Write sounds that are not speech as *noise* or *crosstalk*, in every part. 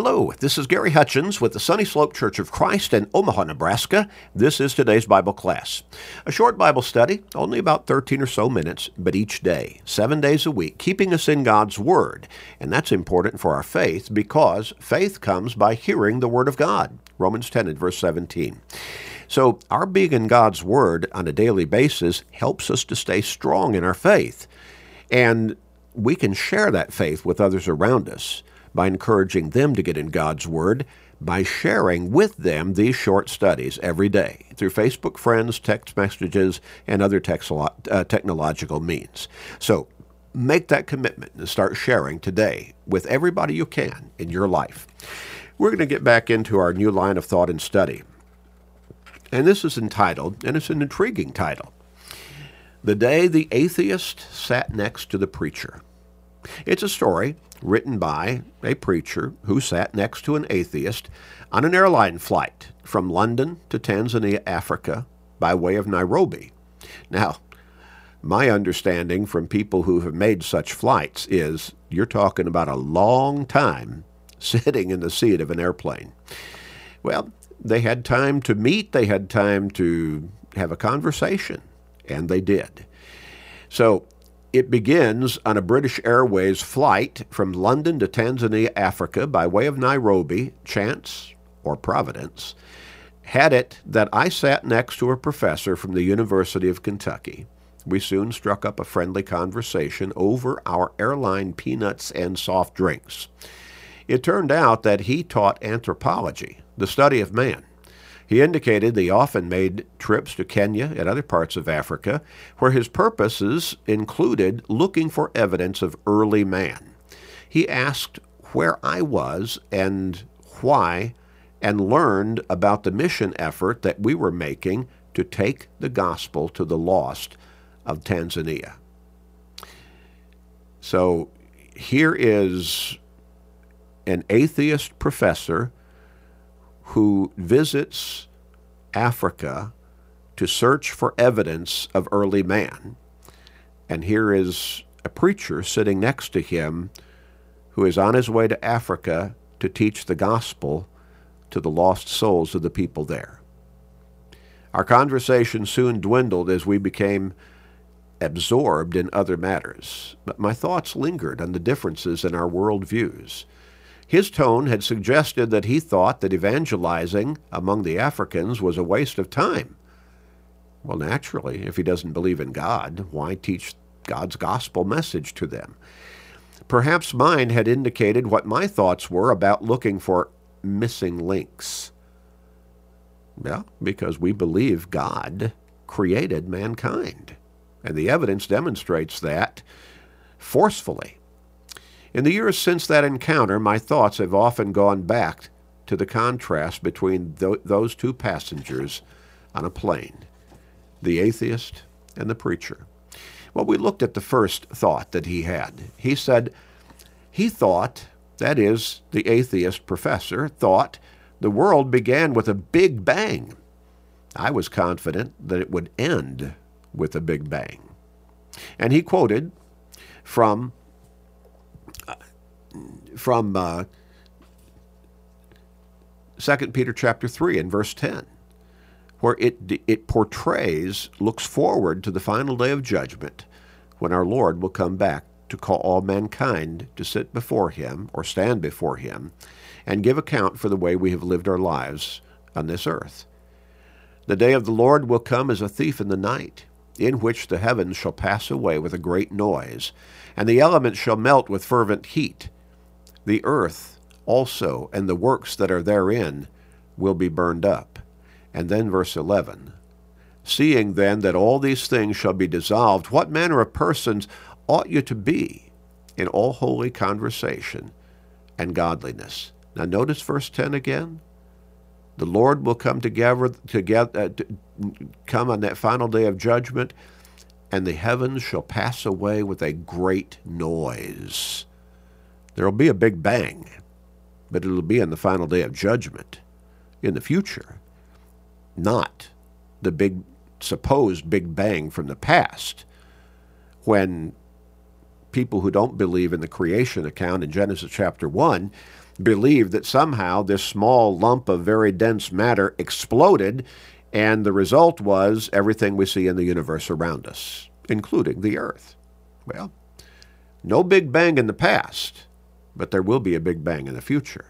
Hello, this is Gary Hutchins with the Sunny Slope Church of Christ in Omaha, Nebraska. This is today's Bible class. A short Bible study, only about 13 or so minutes, but each day, seven days a week, keeping us in God's Word. And that's important for our faith because faith comes by hearing the Word of God. Romans 10 and verse 17. So, our being in God's Word on a daily basis helps us to stay strong in our faith. And we can share that faith with others around us by encouraging them to get in God's Word by sharing with them these short studies every day through Facebook friends, text messages, and other uh, technological means. So make that commitment and start sharing today with everybody you can in your life. We're going to get back into our new line of thought and study. And this is entitled, and it's an intriguing title The Day the Atheist Sat Next to the Preacher. It's a story written by a preacher who sat next to an atheist on an airline flight from London to Tanzania, Africa, by way of Nairobi. Now, my understanding from people who have made such flights is you're talking about a long time *laughs* sitting in the seat of an airplane. Well, they had time to meet, they had time to have a conversation, and they did. So it begins on a British Airways flight from London to Tanzania, Africa, by way of Nairobi, chance or providence, had it that I sat next to a professor from the University of Kentucky. We soon struck up a friendly conversation over our airline peanuts and soft drinks. It turned out that he taught anthropology, the study of man. He indicated he often made trips to Kenya and other parts of Africa, where his purposes included looking for evidence of early man. He asked where I was and why, and learned about the mission effort that we were making to take the gospel to the lost of Tanzania. So here is an atheist professor who visits Africa to search for evidence of early man. And here is a preacher sitting next to him who is on his way to Africa to teach the gospel to the lost souls of the people there. Our conversation soon dwindled as we became absorbed in other matters, but my thoughts lingered on the differences in our worldviews. His tone had suggested that he thought that evangelizing among the Africans was a waste of time. Well, naturally, if he doesn't believe in God, why teach God's gospel message to them? Perhaps mine had indicated what my thoughts were about looking for missing links. Well, because we believe God created mankind. And the evidence demonstrates that forcefully. In the years since that encounter, my thoughts have often gone back to the contrast between th- those two passengers on a plane the atheist and the preacher. Well, we looked at the first thought that he had. He said he thought, that is, the atheist professor thought, the world began with a big bang. I was confident that it would end with a big bang. And he quoted from from uh, 2 Peter chapter 3 and verse 10, where it, it portrays, looks forward to the final day of judgment when our Lord will come back to call all mankind to sit before him or stand before him and give account for the way we have lived our lives on this earth. The day of the Lord will come as a thief in the night, in which the heavens shall pass away with a great noise, and the elements shall melt with fervent heat the earth also and the works that are therein will be burned up. And then verse 11 Seeing then that all these things shall be dissolved, what manner of persons ought you to be in all holy conversation and godliness? Now notice verse 10 again. The Lord will come together, together uh, to come on that final day of judgment, and the heavens shall pass away with a great noise there will be a big bang, but it'll be in the final day of judgment in the future, not the big supposed big bang from the past when people who don't believe in the creation account in Genesis chapter 1 believed that somehow this small lump of very dense matter exploded, and the result was everything we see in the universe around us, including the Earth. Well, no Big Bang in the past, but there will be a Big Bang in the future.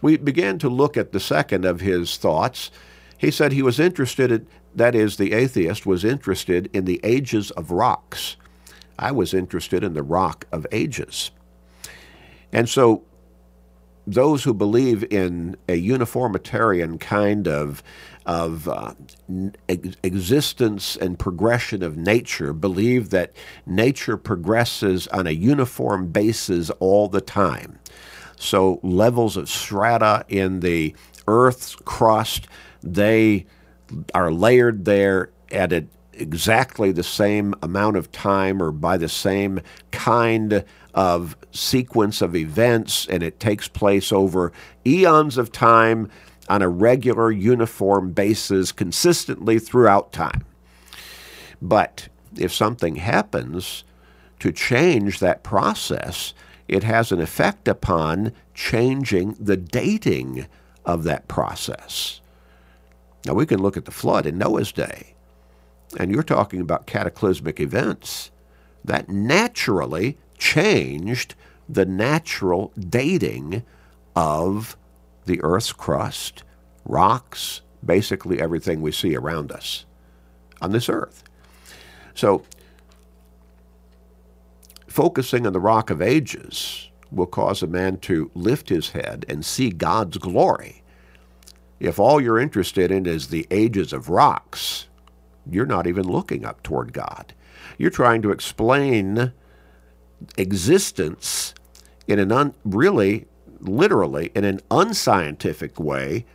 We began to look at the second of his thoughts. He said he was interested, in, that is, the atheist was interested in the ages of rocks. I was interested in the rock of ages. And so those who believe in a uniformitarian kind of of uh, ex- existence and progression of nature believe that nature progresses on a uniform basis all the time. So levels of strata in the Earth's crust they are layered there at exactly the same amount of time or by the same kind of sequence of events, and it takes place over eons of time on a regular, uniform basis consistently throughout time. But if something happens to change that process, it has an effect upon changing the dating of that process. Now, we can look at the flood in Noah's day, and you're talking about cataclysmic events that naturally changed the natural dating of the Earth's crust, rocks, basically everything we see around us on this Earth. So, focusing on the Rock of Ages will cause a man to lift his head and see God's glory. If all you're interested in is the ages of rocks, you're not even looking up toward God. You're trying to explain existence in an un, really, literally, in an unscientific way,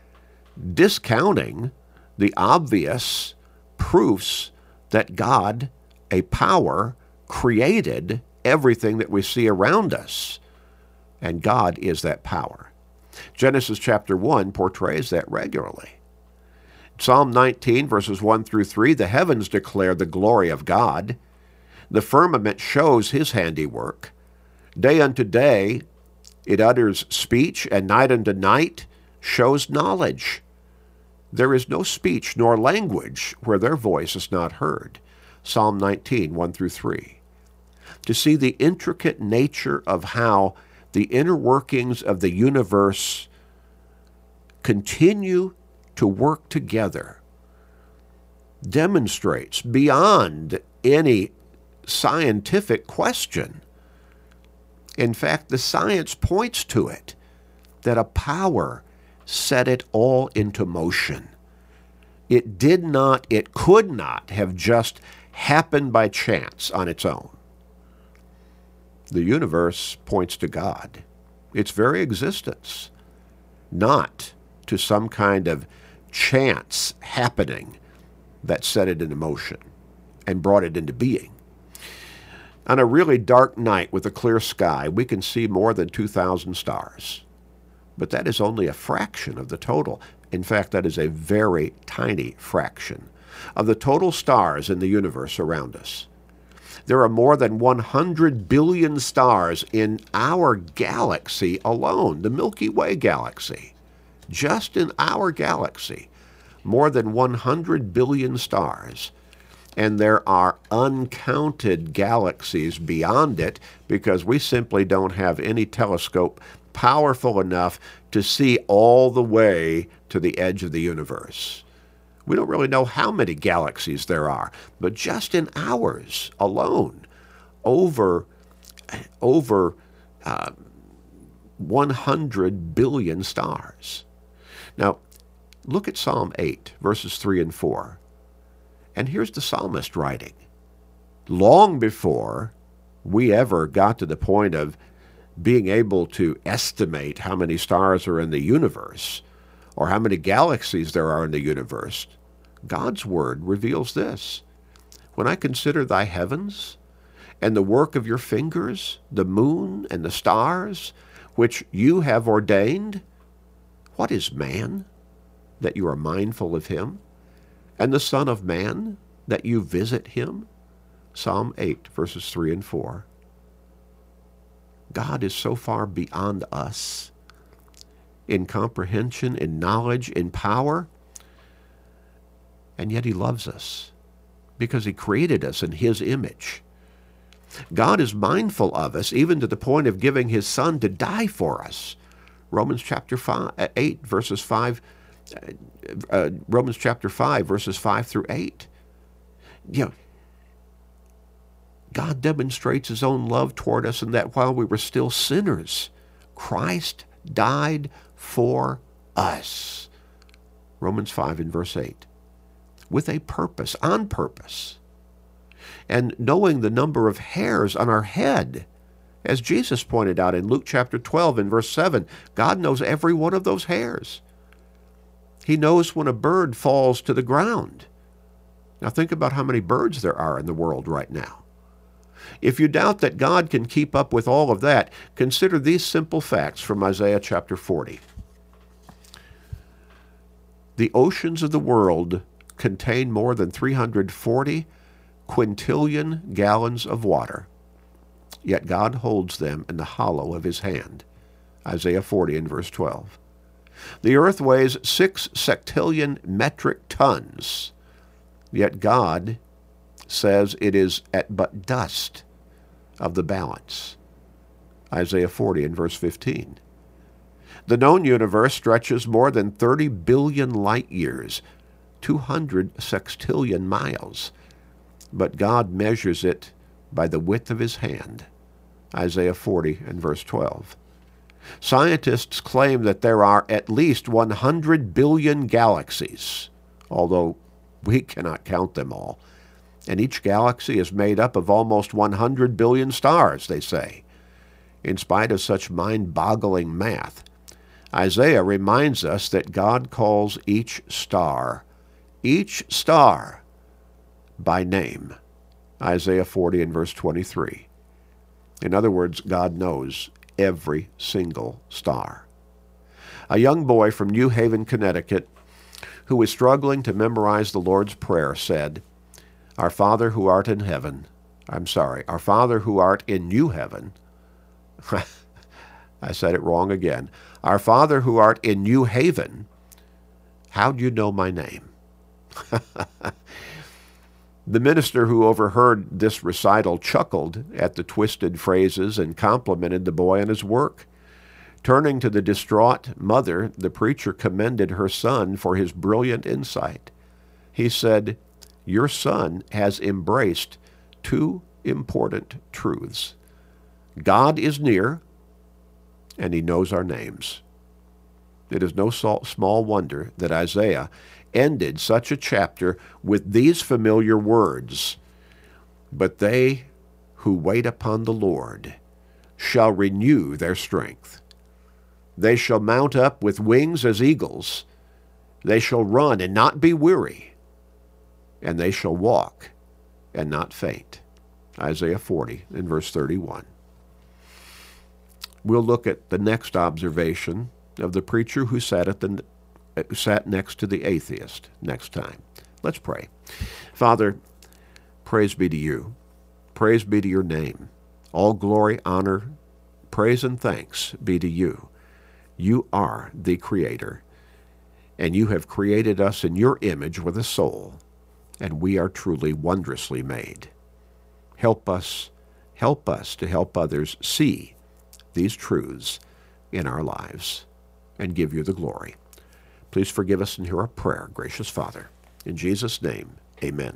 discounting the obvious proofs that God, a power, created everything that we see around us. And God is that power. Genesis chapter 1 portrays that regularly. Psalm 19, verses 1 through 3 the heavens declare the glory of God, the firmament shows his handiwork. Day unto day it utters speech, and night unto night shows knowledge. There is no speech nor language where their voice is not heard. Psalm 19, 1 through 3. To see the intricate nature of how the inner workings of the universe continue to work together demonstrates beyond any scientific question. In fact, the science points to it that a power set it all into motion. It did not, it could not have just happened by chance on its own. The universe points to God, its very existence, not to some kind of chance happening that set it into motion and brought it into being. On a really dark night with a clear sky, we can see more than 2,000 stars. But that is only a fraction of the total. In fact, that is a very tiny fraction of the total stars in the universe around us. There are more than 100 billion stars in our galaxy alone, the Milky Way galaxy. Just in our galaxy, more than 100 billion stars and there are uncounted galaxies beyond it because we simply don't have any telescope powerful enough to see all the way to the edge of the universe. We don't really know how many galaxies there are, but just in ours alone, over over uh, 100 billion stars. Now, look at Psalm 8, verses 3 and 4. And here's the psalmist writing. Long before we ever got to the point of being able to estimate how many stars are in the universe or how many galaxies there are in the universe, God's Word reveals this. When I consider thy heavens and the work of your fingers, the moon and the stars, which you have ordained, what is man that you are mindful of him? And the Son of Man, that you visit him? Psalm 8, verses 3 and 4. God is so far beyond us in comprehension, in knowledge, in power. And yet he loves us because he created us in his image. God is mindful of us even to the point of giving his son to die for us. Romans chapter five, uh, 8 verses 5 uh, uh, Romans chapter 5 verses 5 through 8. You know, God demonstrates his own love toward us in that while we were still sinners, Christ died for us. Romans 5 and verse 8. With a purpose, on purpose. And knowing the number of hairs on our head, as Jesus pointed out in Luke chapter 12 and verse 7, God knows every one of those hairs. He knows when a bird falls to the ground. Now think about how many birds there are in the world right now. If you doubt that God can keep up with all of that, consider these simple facts from Isaiah chapter 40. The oceans of the world contain more than 340 quintillion gallons of water, yet God holds them in the hollow of his hand. Isaiah 40 and verse 12. The earth weighs six sextillion metric tons, yet God says it is at but dust of the balance. Isaiah 40 and verse 15. The known universe stretches more than 30 billion light years, 200 sextillion miles, but God measures it by the width of his hand. Isaiah 40 and verse 12. Scientists claim that there are at least 100 billion galaxies, although we cannot count them all and each galaxy is made up of almost 100 billion stars, they say. In spite of such mind boggling math, Isaiah reminds us that God calls each star, each star, by name. Isaiah 40 and verse 23. In other words, God knows every single star. A young boy from New Haven, Connecticut, who was struggling to memorize the Lord's Prayer, said, our Father who art in heaven, I'm sorry, our Father who art in new heaven, *laughs* I said it wrong again. Our Father who art in New Haven, how do you know my name? *laughs* the minister who overheard this recital chuckled at the twisted phrases and complimented the boy on his work. Turning to the distraught mother, the preacher commended her son for his brilliant insight. He said, your son has embraced two important truths God is near, and he knows our names. It is no small wonder that Isaiah ended such a chapter with these familiar words But they who wait upon the Lord shall renew their strength. They shall mount up with wings as eagles. They shall run and not be weary and they shall walk and not faint. Isaiah 40 and verse 31. We'll look at the next observation of the preacher who sat at the Uh, sat next to the atheist next time. Let's pray. Father, praise be to you. Praise be to your name. All glory, honor, praise, and thanks be to you. You are the Creator, and you have created us in your image with a soul and we are truly wondrously made. Help us, help us to help others see these truths in our lives and give you the glory. Please forgive us and hear our prayer, gracious Father. In Jesus' name, amen.